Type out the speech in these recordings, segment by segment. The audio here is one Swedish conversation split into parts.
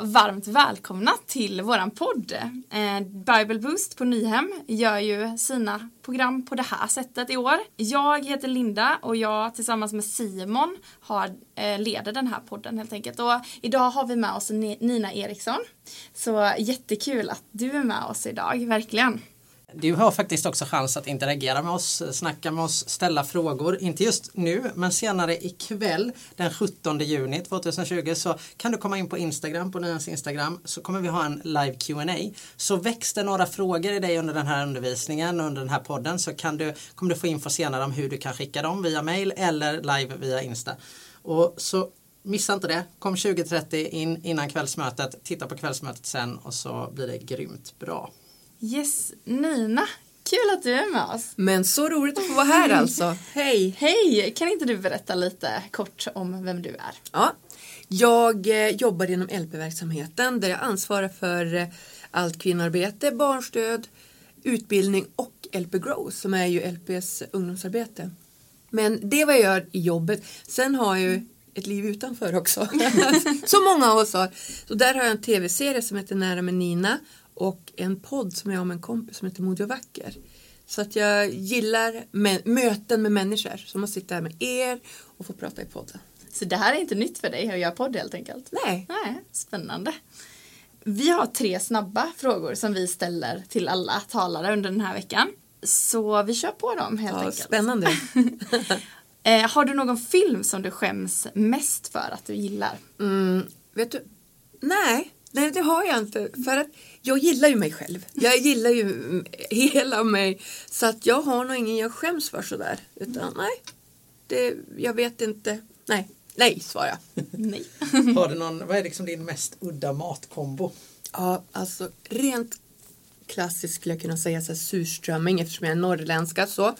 varmt välkomna till våran podd. Eh, Bible Boost på Nyhem gör ju sina program på det här sättet i år. Jag heter Linda och jag tillsammans med Simon har, eh, leder den här podden helt enkelt. Och idag har vi med oss Nina Eriksson. Så jättekul att du är med oss idag, verkligen. Du har faktiskt också chans att interagera med oss, snacka med oss, ställa frågor. Inte just nu, men senare ikväll den 17 juni 2020 så kan du komma in på Instagram, på Nyans Instagram, så kommer vi ha en live Q&A. Så väcks det några frågor i dig under den här undervisningen, under den här podden, så kan du, kommer du få info senare om hur du kan skicka dem via mail eller live via Insta. Och så Missa inte det. Kom 20.30 in innan kvällsmötet. Titta på kvällsmötet sen och så blir det grymt bra. Yes, Nina, kul att du är med oss. Men så roligt att få vara här alltså. Hej! Hej! Kan inte du berätta lite kort om vem du är? Ja, jag eh, jobbar inom LP-verksamheten där jag ansvarar för eh, allt kvinnoarbete, barnstöd, utbildning och LP Grow som är ju LPs ungdomsarbete. Men det är vad jag gör i jobbet. Sen har jag ju ett liv utanför också. som många av oss har. Så där har jag en tv-serie som heter Nära med Nina och en podd som jag har med en kompis som heter Modig och vacker. Så att jag gillar möten med människor som att sitta här med er och få prata i podden. Så det här är inte nytt för dig att göra podd helt enkelt? Nej. Nej. Spännande. Vi har tre snabba frågor som vi ställer till alla talare under den här veckan. Så vi kör på dem helt ja, enkelt. Spännande. eh, har du någon film som du skäms mest för att du gillar? Mm, vet du? Nej, Nej, det har jag inte. För att jag gillar ju mig själv. Jag gillar ju hela mig. Så att jag har nog ingen jag skäms för sådär. Utan nej, det, jag vet inte. Nej, nej svarar jag. Nej. har du någon, vad är liksom din mest udda matkombo? Ja, alltså rent klassiskt skulle jag kunna säga så här, surströmming eftersom jag är norrländska så.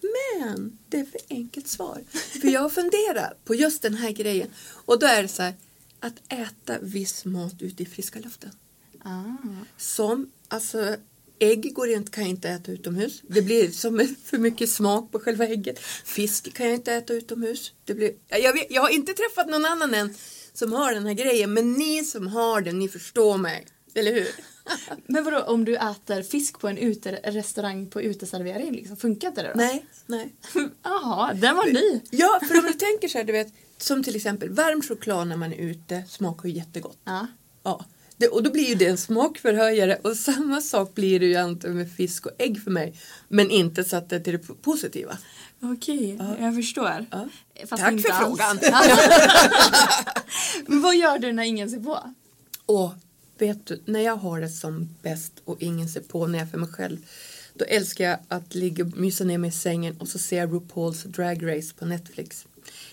Men det är för enkelt svar. För jag funderar på just den här grejen. Och då är det så här, att äta viss mat ute i friska luften. Ah. Som, alltså ägg går inte, kan jag inte äta utomhus. Det blir som för mycket smak på själva ägget. Fisk kan jag inte äta utomhus. Det blir, jag, vet, jag har inte träffat någon annan än som har den här grejen. Men ni som har den, ni förstår mig. Eller hur? Men vadå, om du äter fisk på en uterestaurang på uteservering, liksom, funkar inte det då? Nej, nej. Jaha, den var ny. Ja, för om du tänker så här, du vet, som till exempel varm choklad när man är ute smakar ju jättegott. Ja. ja. Det, och då blir ju det en smakförhöjare och samma sak blir det ju antagligen med fisk och ägg för mig. Men inte så att det är till det positiva. Okej, ja. jag förstår. Ja. Tack för alls. frågan. Men vad gör du när ingen ser på? Och vet du, när jag har det som bäst och ingen ser på när jag är för mig själv då älskar jag att ligga och mysa ner mig i sängen och så ser jag RuPaul's Drag Race på Netflix.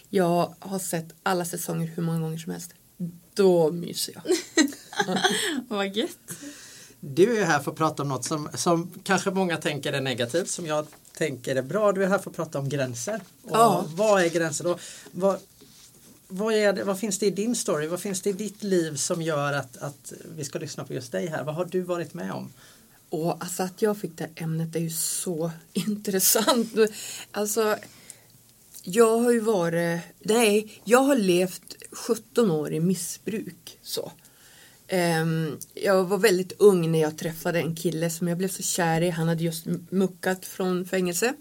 Jag har sett alla säsonger hur många gånger som helst. Då myser jag. Vad gött. Du är här för att prata om något som, som kanske många tänker är negativt, som jag tänker är bra. Du är här för att prata om gränser. Och ja. Vad är gränser? Och vad, vad, är det, vad finns det i din story? Vad finns det i ditt liv som gör att, att vi ska lyssna på just dig här? Vad har du varit med om? Och alltså att jag fick det här ämnet är ju så intressant. Alltså jag har ju varit, nej, jag har levt 17 år i missbruk. Så. Um, jag var väldigt ung när jag träffade en kille som jag blev så kär i. Han hade just muckat från fängelse.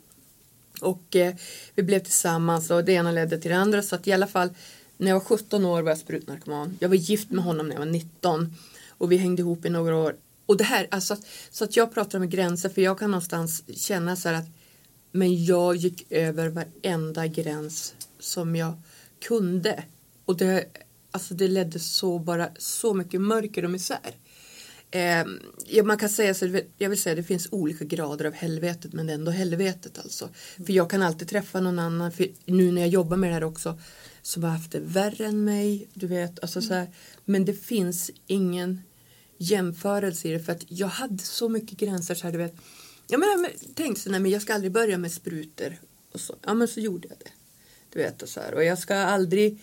Och uh, vi blev tillsammans och det ena ledde till det andra. Så att i alla fall när jag var 17 år var jag sprutnarkoman. Jag var gift med honom när jag var 19. Och vi hängde ihop i några år. Och det här, alltså, så att jag pratar om gränser för jag kan någonstans känna så här att men jag gick över varenda gräns som jag kunde. Och det, alltså det ledde så bara så mycket mörker och misär. Eh, ja, man kan säga så, jag vill säga det finns olika grader av helvetet men det är ändå helvetet alltså. För jag kan alltid träffa någon annan, för nu när jag jobbar med det här också, som har haft det värre än mig, du vet, alltså så här, men det finns ingen jämförelse i det för att jag hade så mycket gränser så här, du vet, Ja, men, men, tänk så, nej, men jag ska aldrig börja med sprutor. Och så. Ja men så gjorde jag det. Du vet och så här. Och jag ska aldrig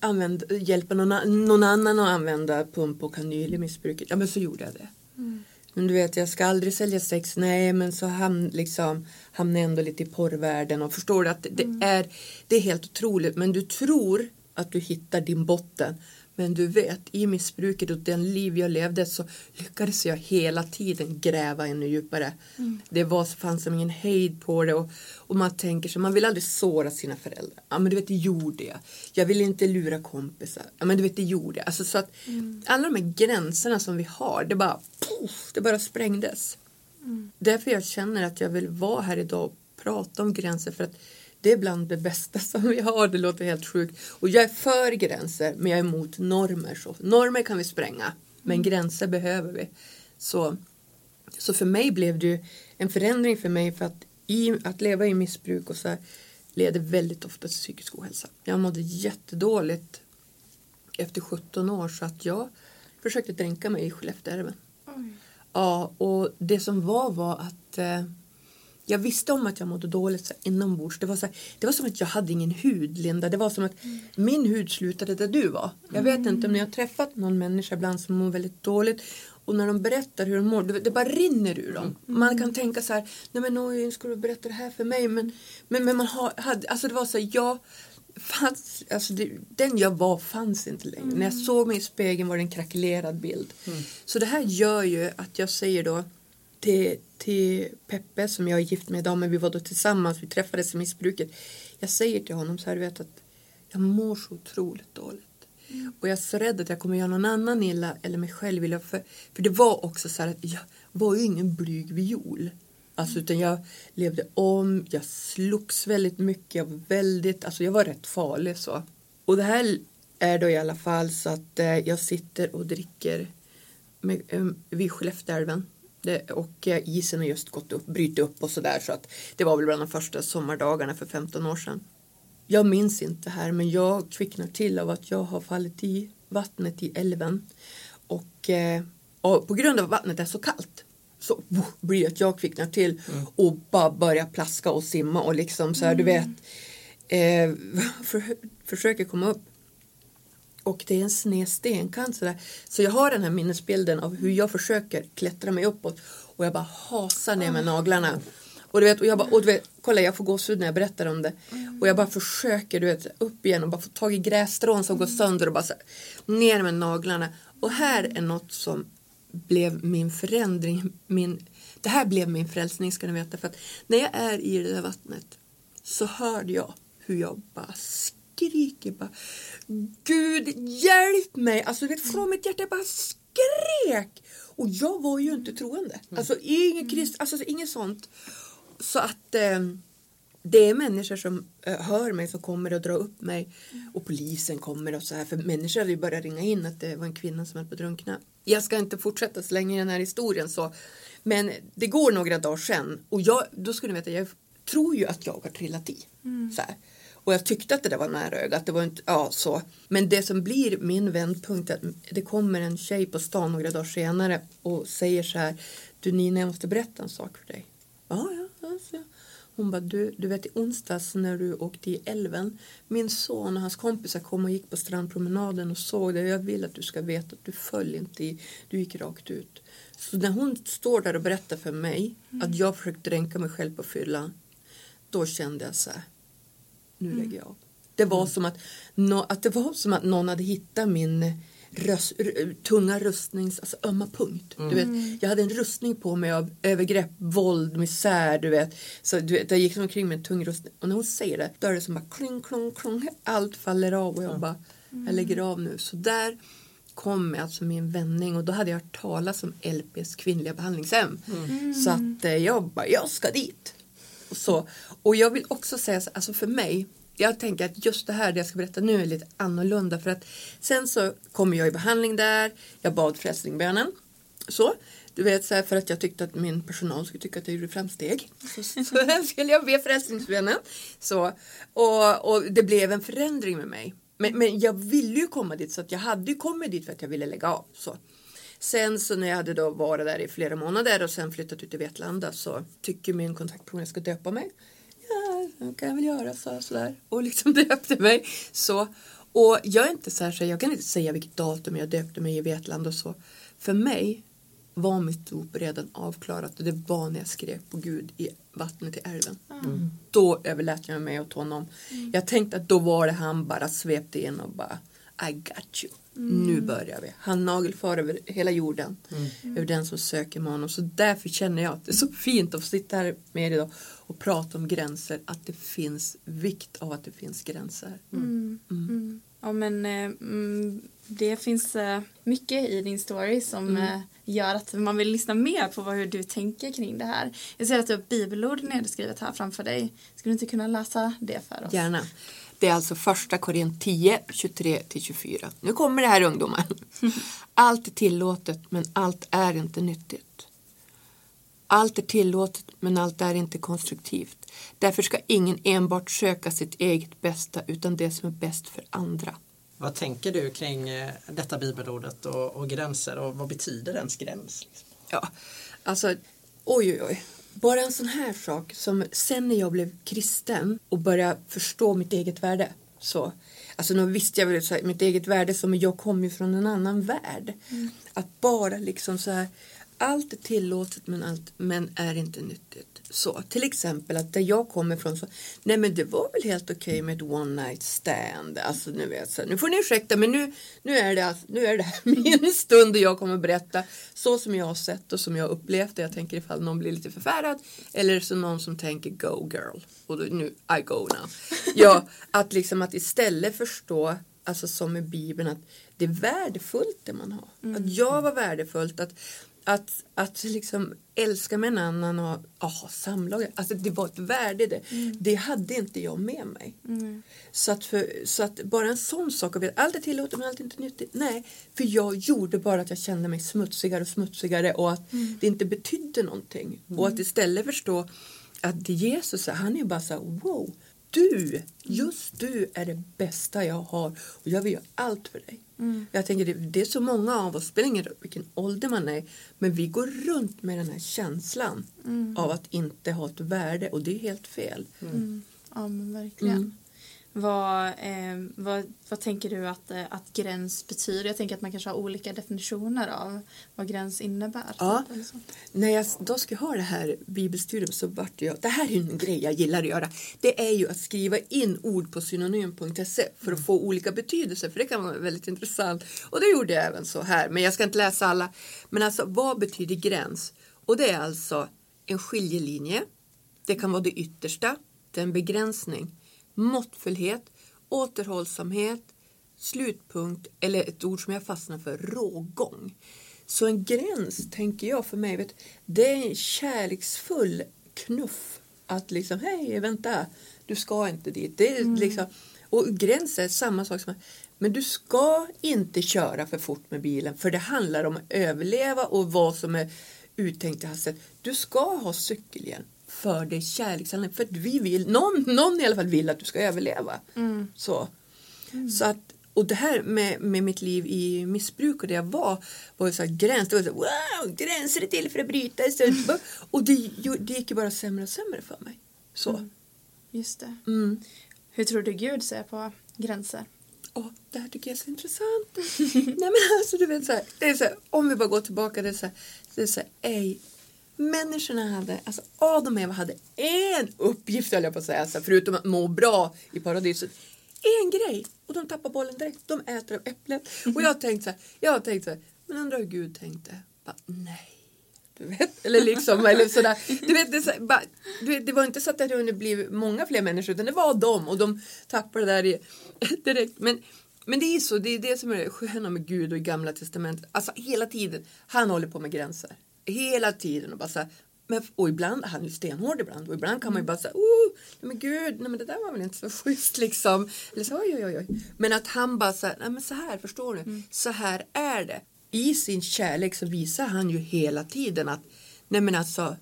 använda, hjälpa någon, någon annan att använda pump och kanyl i missbruket. Ja men så gjorde jag det. Mm. Men du vet jag ska aldrig sälja sex. Nej men så ham, liksom, hamnar jag ändå lite i porrvärlden. Och förstår du att det, mm. är, det är helt otroligt. Men du tror att du hittar din botten. Men du vet, i missbruket och den liv jag levde så lyckades jag hela tiden gräva ännu djupare. Det var, fanns som ingen hejd på det och, och man tänker sig, man vill aldrig såra sina föräldrar. Ja men du vet, det gjorde jag. Jag vill inte lura kompisar. Ja men du vet, det gjorde jag. Alltså, så att alla de här gränserna som vi har, det bara, poff, det bara sprängdes. Därför jag känner att jag vill vara här idag och prata om gränser för att det är bland det bästa som vi har. Det låter helt sjukt. Och jag är för gränser men jag är emot normer. Så. Normer kan vi spränga men gränser behöver vi. Så, så för mig blev det ju en förändring för mig för att i, att leva i missbruk och så här leder väldigt ofta till psykisk ohälsa. Jag mådde jättedåligt efter 17 år så att jag försökte dränka mig i Skellefteälven. Ja, och det som var var att eh, jag visste om att jag mådde dåligt så här, inombords. Det var, så här, det var som att jag hade ingen hud, Linda. Det var som att min hud slutade där du var. Jag vet inte om ni har träffat någon människa ibland som mår väldigt dåligt och när de berättar hur de mår, det, det bara rinner ur dem. Man kan tänka så här, nej men oj, ska du berätta det här för mig? Men, men, men man har, hade, alltså det var så här, jag fanns, alltså det, den jag var fanns inte längre. När jag såg mig i spegeln var det en krackelerad bild. Så det här gör ju att jag säger då till, till Peppe som jag är gift med idag, men vi var då tillsammans, vi träffades i missbruket. Jag säger till honom så här, du vet att jag mår så otroligt dåligt. Och jag är så rädd att jag kommer göra någon annan illa eller mig själv illa. För, för det var också så här att jag var ju ingen blyg viol. Alltså utan jag levde om, jag slogs väldigt mycket, jag var väldigt, alltså jag var rätt farlig så. Och det här är då i alla fall så att eh, jag sitter och dricker med, eh, vid Skellefteälven. Det, och eh, isen har just gått upp, bryt upp och sådär så att det var väl bland de första sommardagarna för 15 år sedan. Jag minns inte här men jag kvicknar till av att jag har fallit i vattnet i älven. Och, eh, och på grund av att vattnet är så kallt så oh, blir det att jag kvicknar till och bara börjar plaska och simma och liksom så här du vet eh, för, försöker komma upp. Och det är en sned stenkant sådär. Så jag har den här minnesbilden av hur jag försöker klättra mig uppåt och jag bara hasar ner med naglarna. Och du vet, och jag bara, och du vet, kolla jag får gåshud när jag berättar om det. Och jag bara försöker, du vet, upp igen och bara få tag i grässtrån som går sönder och bara så ner med naglarna. Och här är något som blev min förändring, min, det här blev min frälsning ska ni veta. För att när jag är i det där vattnet så hörde jag hur jag bara skriker bara Gud hjälp mig! Alltså vet från mitt hjärta bara skrek! Och jag var ju inte troende. Alltså ingen krist, alltså inget sånt. Så att eh, det är människor som eh, hör mig som kommer och drar upp mig och polisen kommer och så här för människor hade ju börjat ringa in att det var en kvinna som höll på att drunkna. Jag ska inte fortsätta så länge i den här historien så men det går några dagar sen och jag, då skulle ni veta jag tror ju att jag har trillat i. Så här. Och jag tyckte att det där var nära ögat. Det var inte, ja, så. Men det som blir min vändpunkt är att det kommer en tjej på stan några dagar senare och säger så här. Du Nina, jag måste berätta en sak för dig. Ja, ja, ja. Så jag. Hon bara, du, du vet i onsdags när du åkte i älven. Min son och hans kompisar kom och gick på strandpromenaden och såg det. Jag vill att du ska veta att du föll inte i, du gick rakt ut. Så när hon står där och berättar för mig att jag försökte dränka mig själv på fyllan. Då kände jag så här, nu lägger jag av. Det var, som att, nå- att det var som att någon hade hittat min röst, tunga rustnings, alltså ömma punkt. Du vet, jag hade en rustning på mig av övergrepp, våld, misär, du vet. Så du vet, jag gick omkring med en tung rustning. Och när hon säger det, då är det som bara kling, klong, klong. Allt faller av och jag bara, jag lägger av nu. Så där kom alltså min vändning och då hade jag hört talas om LPs kvinnliga behandlingshem. Så att eh, jag bara, jag ska dit. Och, så. och jag vill också säga, så, alltså för mig, jag tänker att just det här det jag ska berätta nu är lite annorlunda för att sen så kommer jag i behandling där, jag bad frälsningbönen. Så, du vet så här, för att jag tyckte att min personal skulle tycka att jag gjorde framsteg. Så, så skulle jag be frälsningsbönen. Så, och, och det blev en förändring med mig. Men, men jag ville ju komma dit så att jag hade ju kommit dit för att jag ville lägga av. Så. Sen så när jag hade då varit där i flera månader och sen flyttat ut till Vetlanda så tycker min kontaktperson att jag ska döpa mig. Ja, det kan jag väl göra så sådär. Och liksom döpte mig. Så. Och jag är inte så här, så jag kan inte säga vilket datum jag döpte mig i Vetlanda och så. För mig var mitt dop redan avklarat och det var när jag skrev på Gud i vattnet i älven. Då överlät jag mig åt honom. Jag tänkte att då var det han bara svepte in och bara I got you. Nu börjar vi. Han nagelfar över hela jorden. Över den som söker med honom. Så därför känner jag att det är så fint att få sitta här med er idag och prata om gränser. Att det finns vikt av att det finns gränser. Mm. Ja men eh, mm, det finns eh, mycket i din story som eh, gör att man vill lyssna mer på vad, hur du tänker kring det här. Jag ser att du har bibelord nedskrivet här framför dig. Skulle du inte kunna läsa det för oss? Gärna. Det är alltså första Korint 10, 23-24. Nu kommer det här ungdomar. Allt är tillåtet men allt är inte nyttigt. Allt är tillåtet men allt är inte konstruktivt. Därför ska ingen enbart söka sitt eget bästa utan det som är bäst för andra. Vad tänker du kring eh, detta bibelordet och, och gränser och vad betyder ens gräns? Liksom? Ja, alltså oj oj oj. Bara en sån här sak som sen när jag blev kristen och började förstå mitt eget värde. Så, alltså nu visste jag väl så här, mitt eget värde som jag kom ju från en annan värld. Att bara liksom så här, allt är tillåtet men, allt, men är inte nyttigt. Så till exempel att där jag kommer ifrån så, nej men det var väl helt okej med ett one night stand. Alltså nu vet så, nu får ni ursäkta men nu, nu, är det, alltså- nu är det min stund och jag kommer berätta så som jag har sett och som jag har upplevt det. Jag tänker ifall någon blir lite förfärad eller så någon som tänker go girl. Och då, nu, I go now. Ja, att liksom att istället förstå Alltså som i Bibeln att det är värdefullt det man har. Att jag var värdefullt. Att, att, att liksom älska med en annan och aha, samlag. Alltså det var ett värde det. Det hade inte jag med mig. Så, att för, så att bara en sån sak. Allt är tillåtet men allt är inte nyttigt. Nej, för jag gjorde bara att jag kände mig smutsigare och smutsigare och att det inte betydde någonting. Och att istället förstå att Jesus han är bara så här, wow. Du, just du är det bästa jag har och jag vill göra allt för dig. Jag tänker det, det är så många av oss, spelar ingen roll vilken ålder man är, men vi går runt med den här känslan av att inte ha ett värde och det är helt fel. Mm. Ja men verkligen. Vad, eh, vad, vad tänker du att, eh, att gräns betyder? Jag tänker att man kanske har olika definitioner av vad gräns innebär. Ja. typ. När jag då ska ha det här bibelstudium så vart jag, det här är en grej jag gillar att göra. Det är ju att skriva in ord på synonym.se för att få olika betydelser för det kan vara väldigt intressant. Och det gjorde jag även så här, men jag ska inte läsa alla. Men alltså vad betyder gräns? Och det är alltså en skiljelinje. Det kan vara det yttersta, det är en begränsning, måttfullhet, återhållsamhet, slutpunkt eller ett ord som jag fastnar för, rågång. Så en gräns, tänker jag för mig, vet, det är en kärleksfull knuff. Att liksom, hej, vänta, du ska inte dit. Det är liksom, och gräns är samma sak som men du ska inte köra för fort med bilen för det handlar om att överleva och vad som är uttänkt i hastighet. Du ska ha cykelhjälm för är kärlekshandling. För att vi vill, någon, någon i alla fall vill att du ska överleva. Så. Så att, och det här med, med mitt liv i missbruk och det jag var var ju så här gräns. Det var så här, wow, gränser är till för att bryta. Och det, det gick ju bara sämre och sämre för mig. Så. Just det. Mm. Hur tror du Gud ser på gränser? Åh, det här tycker jag är så intressant. Nej men alltså du vet så här, det är så här, om vi bara går tillbaka, det är så här, det är så här, ej, människorna hade, alltså Adam och Eva hade en uppgift höll jag på att säga, förutom att må bra i paradiset. En grej och de tappar bollen direkt, de äter av äpplet. Och jag har tänkt så här, jag har tänkt så här, men undrar hur Gud tänkte. Bara, nej. Du vet, eller liksom, eller sådär. Du vet, det, bara, du vet, det var inte så att det hade hunnit bli många fler människor utan det var de och de tappade det där i, direkt. Men, men det är så, det är det som är det sköna med Gud och i gamla testamentet. Alltså hela tiden, han håller på med gränser. Hela tiden och bara så här, men, och ibland, han är ju stenhård ibland och ibland kan man ju bara säga, oh, men gud, nej men det där var väl inte så schysst liksom. Eller så, oj, oj, oj. Men att han bara säger, nej men så här, förstår du, så här är det. I sin kärlek så visar han ju hela tiden att, nej men alltså,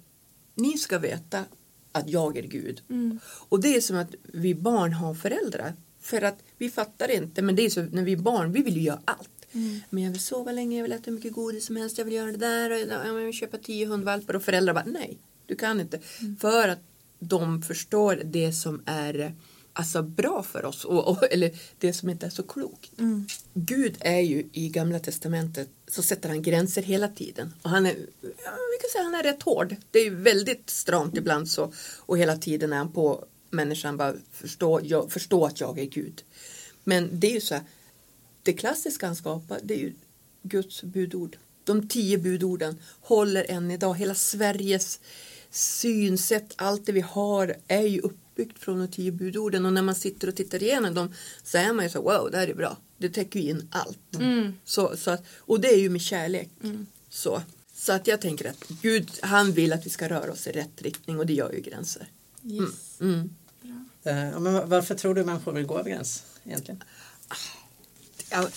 ni ska veta att jag är Gud. Och det är som att vi barn har föräldrar. För att vi fattar inte, men det är så när vi är barn, vi vill ju göra allt. Men jag vill sova länge, jag vill äta hur mycket godis som helst, jag vill göra det där, och jag vill köpa tio hundvalpar och föräldrar bara nej, du kan inte. För att de förstår det som är alltså bra för oss och, och, eller det som inte är så klokt. Gud är ju i gamla testamentet så sätter han gränser hela tiden och han är, vi kan säga han är rätt hård. Det är väldigt stramt ibland så och hela tiden är han på människan bara förstå, jag, förstå att jag är Gud. Men det är ju så här, det klassiska han skapar det är ju Guds budord. De tio budorden håller än idag. Hela Sveriges synsätt, allt det vi har är ju uppbyggt från de tio budorden och när man sitter och tittar igenom dem så är man ju så wow, det här är bra. Det täcker ju in allt. Mm. Så, så att, och det är ju med kärlek. Så. så att jag tänker att Gud han vill att vi ska röra oss i rätt riktning och det gör ju gränser. Yes. Mm. Eh, ja, men varför tror du människor vill gå över gräns egentligen? Ja,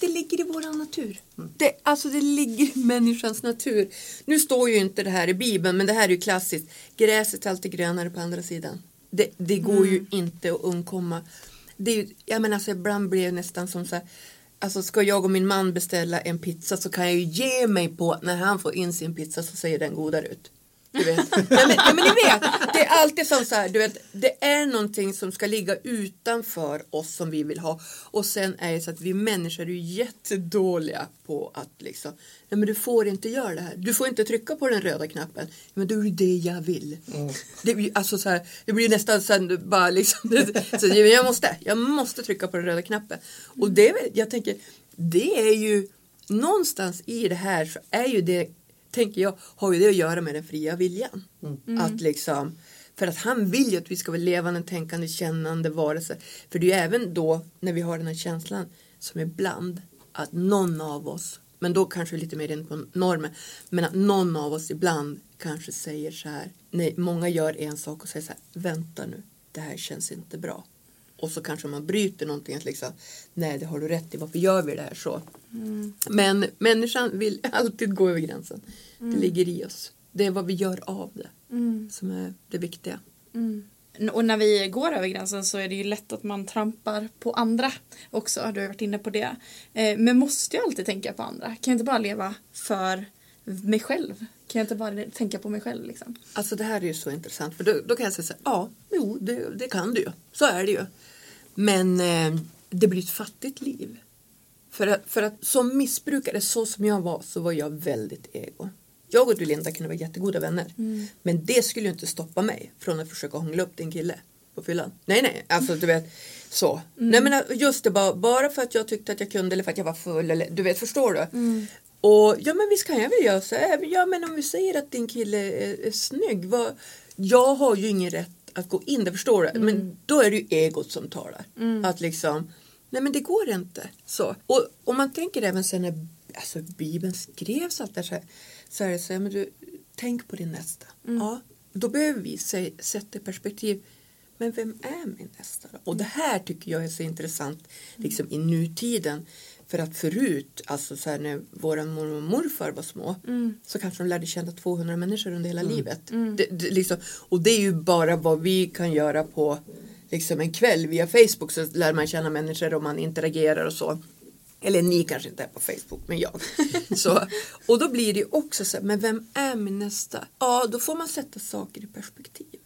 det ligger i vår natur. Det, alltså det ligger i människans natur. Nu står ju inte det här i Bibeln men det här är ju klassiskt. Gräset är alltid grönare på andra sidan. Det, det går ju inte att undkomma. Det är ju, jag menar, alltså, ibland blir det nästan som så här. Alltså ska jag och min man beställa en pizza så kan jag ju ge mig på när han får in sin pizza så ser den godare ut. Du vet. ja, men, ja, men ni vet, det är alltid som så här, du vet, det är någonting som ska ligga utanför oss som vi vill ha. Och sen är det så att vi människor är ju jättedåliga på att liksom, nej men du får inte göra det här. Du får inte trycka på den röda knappen. Men det är ju det jag vill. Det, blir, alltså så här, det blir nästan sen bara liksom, så jag måste, jag måste trycka på den röda knappen. Och det är väl, jag tänker, det är ju någonstans i det här så är ju det tänker jag, har ju det att göra med den fria viljan. Att liksom, för att han vill ju att vi ska vara levande, tänkande, kännande varelser. För det är ju även då när vi har den här känslan som ibland att någon av oss, men då kanske lite mer in på normen, men att någon av oss ibland kanske säger så här, nej, många gör en sak och säger så här, vänta nu, det här känns inte bra. Och så kanske man bryter någonting, att liksom, nej det har du rätt i, varför gör vi det här så? Men människan vill alltid gå över gränsen. Det ligger i oss. Det är vad vi gör av det som är det viktiga. Och när vi går över gränsen så är det ju lätt att man trampar på andra också. Du har varit inne på det. Eh, Men måste jag alltid tänka på andra? Kan jag inte bara leva för mig själv? Kan jag inte bara tänka på mig själv liksom? Alltså det här är ju så intressant för då, då kan jag säga så här, ja, jo, det, det kan du ju. Så är det ju. Men eh, det blir ett fattigt liv. För att, för att som missbrukare, så som jag var, så var jag väldigt ego. Jag och du Linda kunde vara jättegoda vänner. Men det skulle ju inte stoppa mig från att försöka hångla upp din kille på fyllan. Nej, nej, alltså du vet så. Nej men just det, bara, bara för att jag tyckte att jag kunde eller för att jag var full eller du vet, förstår du? Och ja men visst kan jag väl göra så. Ja men om vi säger att din kille är, är snygg. Vad, jag har ju ingen rätt att gå in där, förstår du? Men då är det ju egot som talar. Att liksom, nej men det går inte. Så. Och om man tänker även sen när alltså, Bibeln skrevs allt så, här, så är det så här, men du, tänk på din nästa. Ja, då behöver vi se, sätta i perspektiv. Men vem är min nästa då? Och det här tycker jag är så intressant liksom i nutiden. För att förut, alltså så här när våra mormor och morfar var små så kanske de lärde känna 200 människor under hela livet. Det, det, liksom, och det är ju bara vad vi kan göra på liksom en kväll via Facebook så lär man känna människor och man interagerar och så. Eller ni kanske inte är på Facebook, men jag. Så, och då blir det också så här, men vem är min nästa? Ja, då får man sätta saker i perspektiv.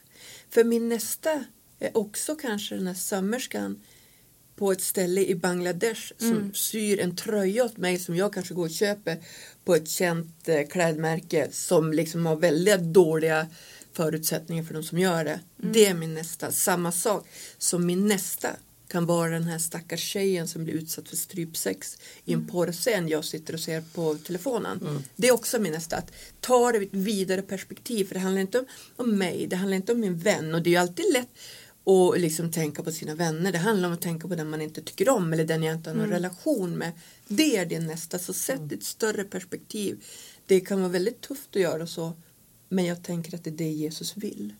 För min nästa är också kanske den här sömmerskan på ett ställe i Bangladesh som syr en tröja åt mig som jag kanske går och köper på ett känt eh, klädmärke som liksom har väldigt dåliga förutsättningar för de som gör det. Det är min nästa. Samma sak som min nästa kan vara den här stackars tjejen som blir utsatt för strypsex i en porrscen jag sitter och ser på telefonen. Det är också min nästa. Att ta det i ett vidare perspektiv för det handlar inte om, om mig, det handlar inte om min vän och det är ju alltid lätt att liksom tänka på sina vänner. Det handlar om att tänka på den man inte tycker om eller den jag inte har någon relation med. Det är din nästa, så sätt ett större perspektiv. Det kan vara väldigt tufft att göra så men jag tänker att det är det Jesus vill.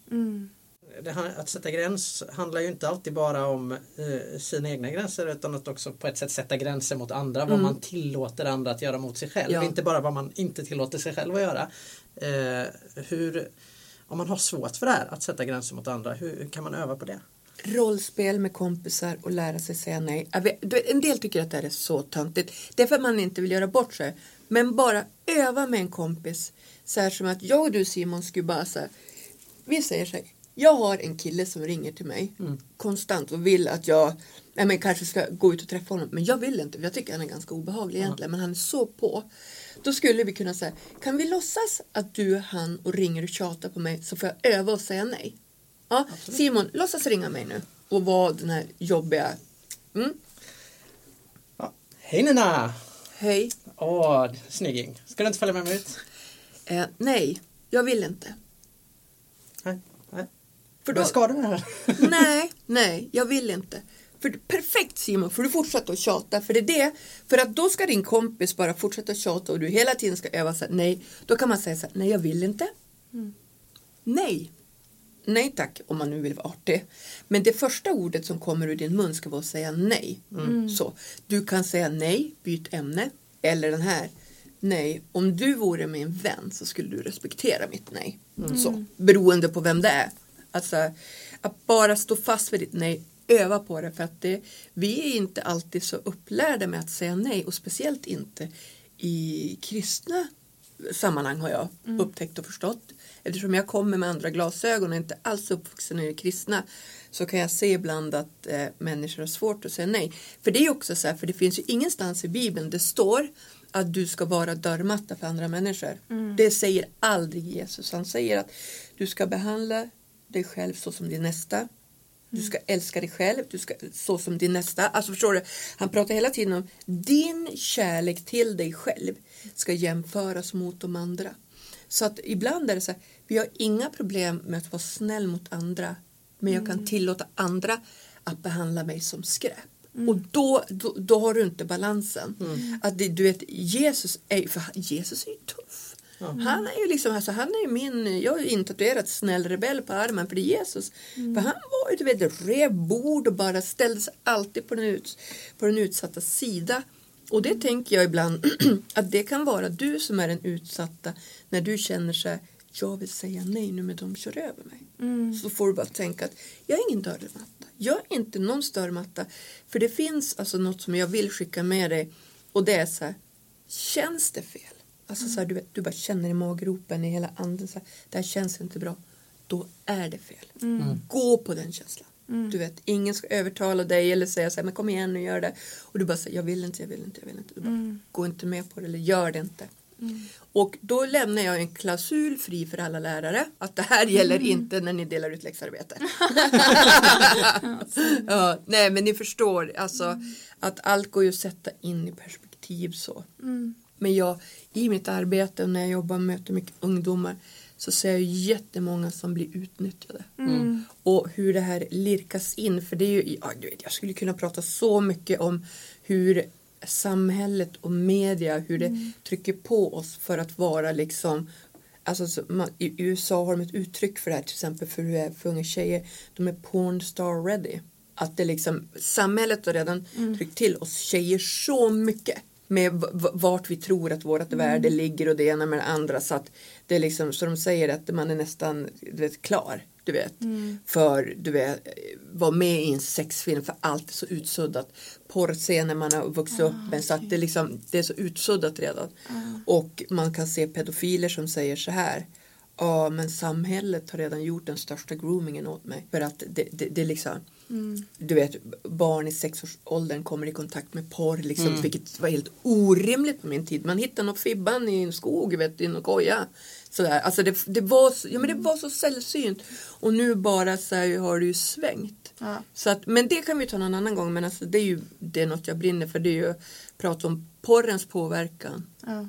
Det, han- att sätta gräns handlar ju inte alltid bara om eh, sina egna gränser utan att också på ett sätt sätta gränser mot andra. Vad man tillåter andra att göra mot sig själv. Ja. Inte bara vad man inte tillåter sig själv att göra. Eh, hur, om man har svårt för det här att sätta gränser mot andra, hur kan man öva på det? rollspel med kompisar och lära sig säga nej. En del tycker att det här är så töntigt. Det är för att man inte vill göra bort sig. Men bara öva med en kompis. Så här som att jag och du Simon skulle bara så här, Vi säger så här. Jag har en kille som ringer till mig konstant och vill att jag nej, men kanske ska gå ut och träffa honom. Men jag vill inte för jag tycker han är ganska obehaglig egentligen. Men han är så på. Då skulle vi kunna säga Kan vi låtsas att du är han och ringer och tjatar på mig så får jag öva och säga nej. Ja, Simon, låtsas ringa mig nu och vara den här jobbiga. Mm. Hej Nina! Hej. Åh, snygging. Ska du inte följa med mig ut? Eh, nej, jag vill inte. Nej. nej. För Vad ska du här? nej, nej, jag vill inte. För, perfekt Simon, för du fortsätter att tjata. För det är det, för att då ska din kompis bara fortsätta tjata och du hela tiden ska öva så här, nej. Då kan man säga så här, nej jag vill inte. Nej. Nej tack, om man nu vill vara artig. Men det första ordet som kommer ur din mun ska vara att säga nej. Så, du kan säga nej, byt ämne. Eller den här, nej, om du vore min vän så skulle du respektera mitt nej. Så, beroende på vem det är. Alltså, att bara stå fast vid ditt nej, öva på det. För att det, vi är inte alltid så upplärda med att säga nej och speciellt inte i kristna sammanhang har jag upptäckt och förstått. Eftersom jag kommer med andra glasögon och inte alls uppvuxen i det kristna så kan jag se ibland att eh, människor har svårt att säga nej. För det är också så här, för det finns ju ingenstans i Bibeln det står att du ska vara dörrmatta för andra människor. Det säger aldrig Jesus. Han säger att du ska behandla dig själv så som din nästa. Du ska älska dig själv, du ska, så som din nästa. Alltså förstår du? Han pratar hela tiden om din kärlek till dig själv ska jämföras mot de andra. Så att ibland är det så här, vi har inga problem med att vara snäll mot andra. Men jag kan tillåta andra att behandla mig som skräp. Och då, då, då har du inte balansen. Att det, du vet, Jesus är, för Jesus är ju tuff. Han är ju liksom, alltså, han är min, jag har ju intatuerat snäll rebell på armen för det är Jesus. För han var ju, du vet, rev bord och bara ställde sig alltid på den, ut, på den utsatta sida. Och det tänker jag ibland att det kan vara du som är den utsatta när du känner här, jag vill säga nej nu men de kör över mig. Så får du bara tänka att jag är ingen dörrmatta. Jag är inte någons dörrmatta. För det finns alltså något som jag vill skicka med dig och det är så här, känns det fel? Alltså så här, du, vet, du bara känner i maggropen i hela anden så här, det här känns inte bra. Då är det fel. Gå på den känslan. Du vet, ingen ska övertala dig eller säga så här, men kom igen och gör det. Och du bara säger, jag vill inte, jag vill inte, jag vill inte. Du bara, Gå inte med på det eller gör det inte. Och då lämnar jag en klausul fri för alla lärare att det här gäller inte när ni delar ut läxarbete. ja, nej men ni förstår alltså att allt går ju att sätta in i perspektiv så. Men jag i mitt arbete och när jag jobbar och möter mycket ungdomar så ser jag jättemånga som blir utnyttjade. Och hur det här lirkas in för det är ju, ja, du vet, jag skulle kunna prata så mycket om hur samhället och media hur det trycker på oss för att vara liksom Alltså, så man, I USA har de ett uttryck för det här till exempel för hur det är för unga tjejer. De är pornstar ready. Att det liksom, samhället har redan tryckt till oss tjejer så mycket med vart vi tror att vårt värde ligger och det ena med det andra. Så att det är liksom så de säger att man är nästan du vet, klar du vet. För du vet vara med i en sexfilm för allt är så utsuddat. Porrscener man har vuxit upp med så att det liksom det är så utsuddat redan. Och man kan se pedofiler som säger så här Ja men samhället har redan gjort den största groomingen åt mig för att det, det, det är liksom du vet barn i sexårsåldern kommer i kontakt med porr liksom, vilket var helt orimligt på min tid. Man hittade någon fibban i en skog vet, i en koja. Sådär. Alltså det, det, var, så- ja, men det var så sällsynt och nu bara så här, har det ju svängt. Ja. Så att, men det kan vi ta någon annan gång men alltså, det är ju det är något jag brinner för det är ju att prata om porrens påverkan. Ja.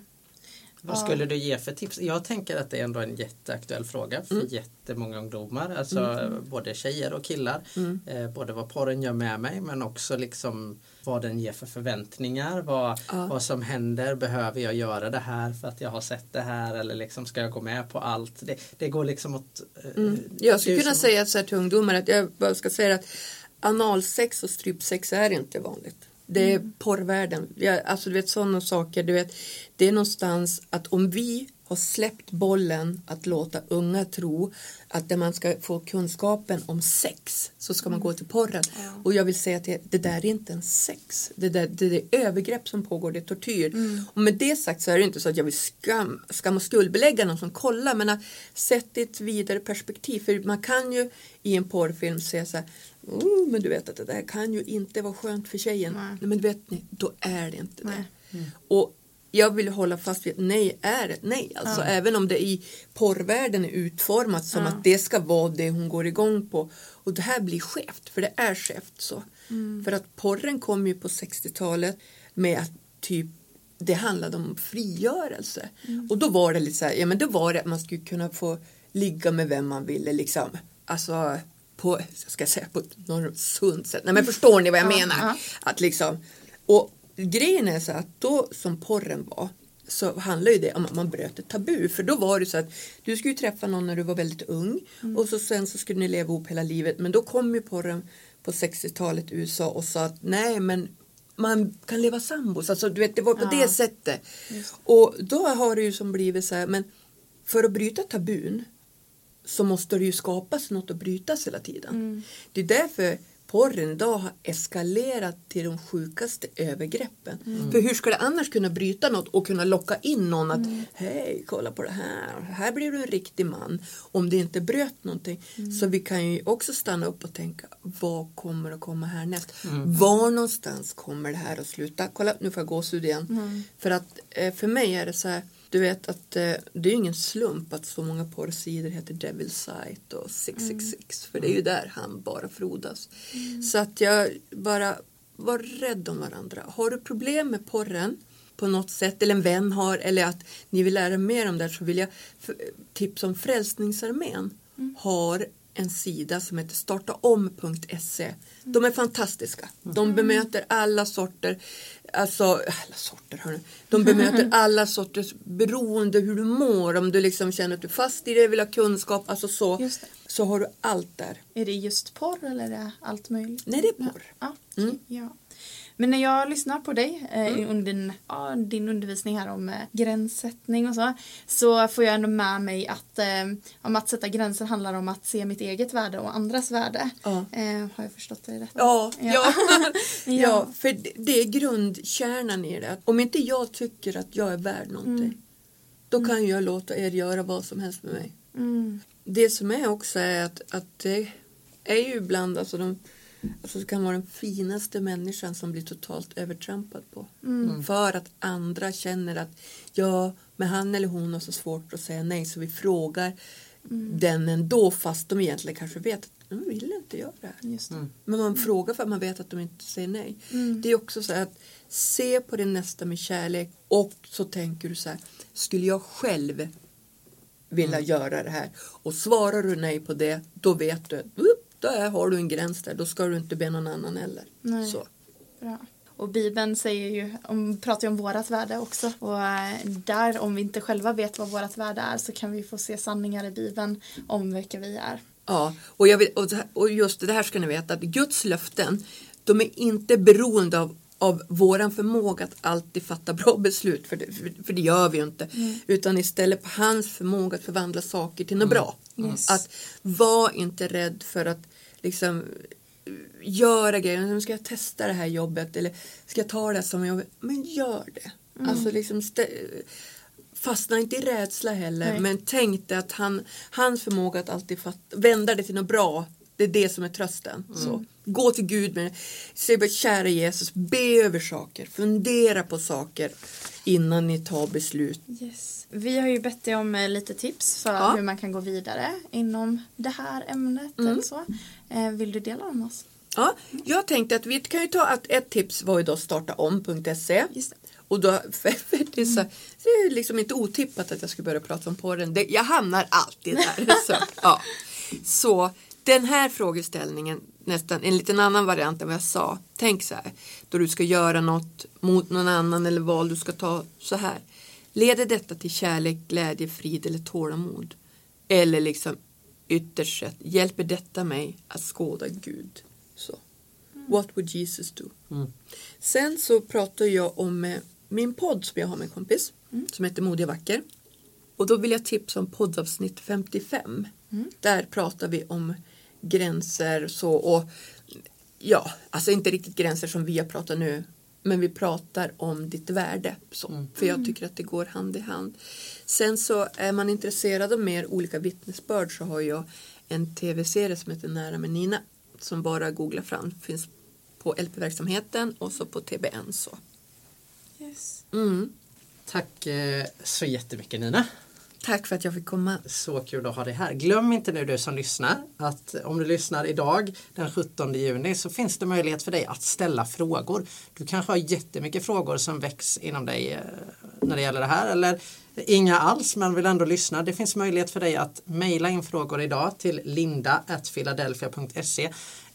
Vad skulle du ge för tips? Jag tänker att det är ändå en jätteaktuell fråga för jättemånga ungdomar. Alltså både tjejer och killar. Eh, både vad porren gör med mig men också liksom vad den ger för förväntningar. Vad, Ja. vad som händer. Behöver jag göra det här för att jag har sett det här? Eller liksom ska jag gå med på allt? Det, det går liksom åt... eh, Jag skulle kunna som- säga så här till ungdomar att jag bara ska säga att analsex och strypsex är inte vanligt. Det är porrvärlden. Jag, alltså du vet sådana saker. Du vet, det är någonstans att om vi har släppt bollen att låta unga tro att när man ska få kunskapen om sex så ska man gå till porren. Och jag vill säga att det, det där är inte en sex. Det, där, det är övergrepp som pågår, det är tortyr. Och med det sagt så är det inte så att jag vill skam, skam och skuldbelägga någon som kollar men att sätta ett vidare perspektiv. För man kan ju i en porrfilm säga så här oh, men du vet att det där kan ju inte vara skönt för tjejen. Nej. Nej. Men vet ni, då är det inte Nej. det. Och jag vill hålla fast vid att nej är ett nej. Alltså, Även om det i porrvärlden är utformat som Ja. att det ska vara det hon går igång på. Och det här blir skevt, för det är skevt så. För att porren kom ju på 60-talet. med att typ det handlade om frigörelse. Och då var det lite så här, ja men då var det att man skulle kunna få ligga med vem man ville liksom. Alltså på, ska jag säga på något sunt sätt. Nej men förstår ni vad jag Ja, menar? Att liksom, och grejen är så att då som porren var så handlar ju det om att man bröt ett tabu. För då var det så att du skulle träffa någon när du var väldigt ung och så sen så skulle ni leva ihop hela livet. Men då kom ju porren på 60-talet i USA och sa att nej men man kan leva sambos. Alltså du vet det var på Ja. det sättet. Och då har det ju som blivit så här men för att bryta tabun så måste det ju skapas något att brytas hela tiden. Det är därför porren idag har eskalerat till de sjukaste övergreppen. För hur ska det annars kunna bryta något och kunna locka in någon att hej, kolla på det här, här blir du en riktig man. Om det inte bröt någonting. Så vi kan ju också stanna upp och tänka, vad kommer att komma härnäst? Var någonstans kommer det här att sluta? Kolla, nu får jag gåshud igen. För att eh, för mig är det så här, du vet att eh, det är ingen slump att så många porrsidor heter Devil Sight och 666 för det är ju där han bara frodas. Så att jag bara var rädd om varandra. Har du problem med porren på något sätt eller en vän har eller att ni vill lära er mer om det så vill jag tipsa om Frälsningsarmén har en sida som heter startaom.se. De är fantastiska. De bemöter alla sorter, alltså alla sorter hörni. De bemöter alla sorters beroende hur du mår. Om du liksom känner att du är fast i det, vill ha kunskap, alltså så. Så har du allt där. Är det just porr eller är det allt möjligt? Nej, det är porr. Ja. Mm. ja. Men när jag lyssnar på dig eh, under din, ja, din undervisning här om eh, gränssättning och så så får jag ändå med mig att eh, om att sätta gränser handlar om att se mitt eget värde och andras värde. Ja. Eh, har jag förstått det rätt? Ja, ja. Ja. för det- det är grundkärnan i det. Om inte jag tycker att jag är värd någonting då kan jag låta er göra vad som helst med mig. Mm. Det som är också är att, att det är ju ibland alltså de alltså det kan vara den finaste människan som blir totalt övertrampad på. För att andra känner att ja, men han eller hon har så svårt att säga nej så vi frågar den ändå fast de egentligen kanske vet att de vill inte göra det här. Just det. Men man frågar för att man vet att de inte säger nej. Mm. Det är också så att se på din nästa med kärlek och så tänker du så här, skulle jag själv vilja göra det här? Och svarar du nej på det, då vet du att upp, där har du en gräns där, då ska du inte be någon annan heller. Nej. Så. Bra. Och Bibeln säger ju, om, pratar ju om vårat värde också. Och eh, där, om vi inte själva vet vad vårat värde är så kan vi få se sanningar i Bibeln om vilka vi är. Ja, och, jag vill, och, just det här ska ni veta att Guds löften de är inte beroende av, av våran förmåga att alltid fatta bra beslut för det, för, för det gör vi ju inte utan istället på hans förmåga att förvandla saker till något bra. Yes. Att var inte rädd för att liksom göra grejer. Nu ska jag testa det här jobbet eller ska jag ta det här som jobb? Men gör det. Alltså liksom fastna inte i rädsla heller Nej. men dig att han, hans förmåga att alltid fatta, vända det till något bra det är det som är trösten. Så, gå till Gud med. Säg bara kära Jesus, be över saker, fundera på saker innan ni tar beslut. Yes. Vi har ju bett dig om eh, lite tips för Ja. Mm. hur man kan gå vidare inom det här ämnet. Eller så. Eh, vill du dela dem med oss? Ja, jag tänkte att vi kan ju ta att ett tips var ju då startaom.se. Och då, för, för det, är så, det är liksom inte otippat att jag skulle börja prata om porren. Det, jag hamnar alltid där. så, ja. så den här frågeställningen, nästan en liten annan variant än vad jag sa. Tänk så här, då du ska göra något mot någon annan eller val du ska ta så här. Leder detta till kärlek, glädje, frid eller tålamod? Eller liksom ytterst sett, hjälper detta mig att skåda Gud? Så. What would Jesus do? Sen så pratar jag om eh, min podd som jag har med en kompis som heter Modig och vacker. Och då vill jag tipsa om poddavsnitt 55. Där pratar vi om gränser så och ja, alltså inte riktigt gränser som vi har pratat nu. Men vi pratar om ditt värde. Så, För jag tycker att det går hand i hand. Sen så är man intresserad av mer olika vittnesbörd så har jag en tv-serie som heter Nära med Nina. Som bara googla fram. Finns på LP-verksamheten och så på TBN. Så. Yes. Mm. Tack eh, så jättemycket Nina. Tack för att jag fick komma. Så kul att ha dig här. Glöm inte nu du som lyssnar att om du lyssnar idag den 17 juni så finns det möjlighet för dig att ställa frågor. Du kanske har jättemycket frågor som väcks inom dig eh, när det gäller det här eller inga alls men vill ändå lyssna. Det finns möjlighet för dig att mejla in frågor idag till linda.philadelphia.se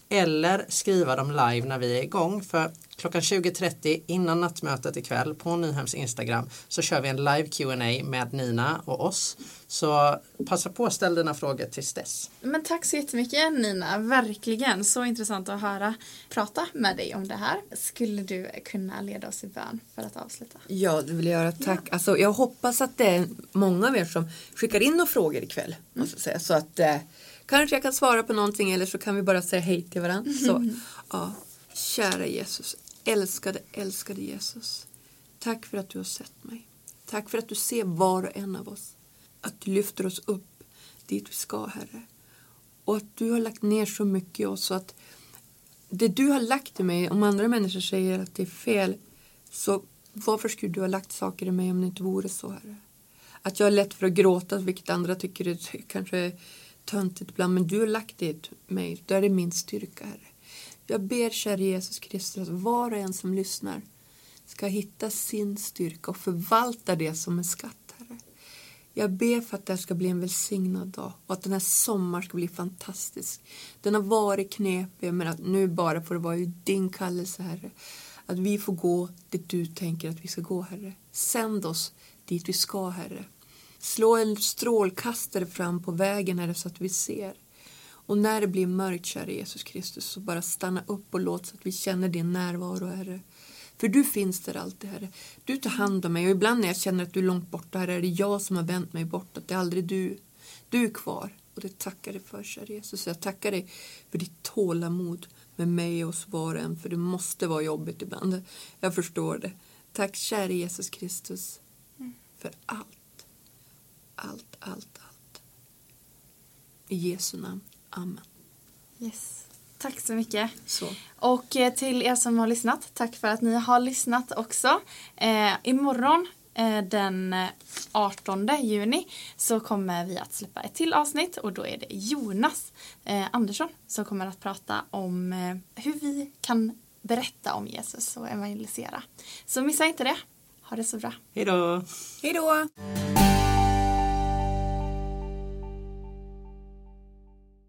eller skriva dem live när vi är igång. För klockan 20.30 innan nattmötet ikväll på Nyhems Instagram så kör vi en live Q&A med Nina och oss. Så passa på att ställa dina frågor tills dess. Men tack så jättemycket Nina, verkligen så intressant att höra prata med dig om det här. Skulle du kunna leda oss i bön för att avsluta? Ja, det vill jag göra. Tack. Ja. Alltså, jag hoppas att det är många av er som skickar in några frågor ikväll. Mm. Säga, så att eh, kanske jag kan svara på någonting eller så kan vi bara säga hej till varandra. Så, ja. Kära Jesus, älskade, älskade Jesus. Tack för att du har sett mig. Tack för att du ser var och en av oss. Att du lyfter oss upp dit vi ska, Herre. Och att du har lagt ner så mycket i oss så att det du har lagt i mig, om andra människor säger att det är fel, så varför skulle du ha lagt saker i mig om det inte vore så, Herre? Att jag har lätt för att gråta, vilket andra tycker är kanske töntigt ibland, men du har lagt det i mig. Då är det min styrka, Herre. Jag ber, kära Jesus Kristus, att var och en som lyssnar ska hitta sin styrka och förvalta det som en skatt, Herre. Jag ber för att det ska bli en välsignad dag och att den här sommaren ska bli fantastisk. Den har varit knepig, men att nu bara får det vara din kallelse, Herre. Att vi får gå dit du tänker att vi ska gå, Herre. Sänd oss dit vi ska, Herre. Slå en strålkastare fram på vägen, Herre, så att vi ser. Och när det blir mörkt, kära Jesus Kristus, så bara stanna upp och låt så att vi känner din närvaro, Herre. För du finns där alltid, Herre. Du tar hand om mig och ibland när jag känner att du är långt borta, Herre, är det jag som har vänt mig bort, att det är aldrig du. Du är kvar och det tackar dig för, kära Jesus. Jag tackar dig för ditt tålamod med mig och oss var och en, för det måste vara jobbigt ibland. Jag förstår det. Tack, kära Jesus Kristus, för allt. Allt, allt, allt. I Jesu namn. Amen. Yes. Tack så mycket. Så. Och eh, till er som har lyssnat, tack för att ni har lyssnat också. Eh, imorgon eh, den 18 juni så kommer vi att släppa ett till avsnitt och då är det Jonas eh, Andersson som kommer att prata om eh, hur vi kan berätta om Jesus och evangelisera. Så missa inte det. Ha det så bra. Hej då! Hej då!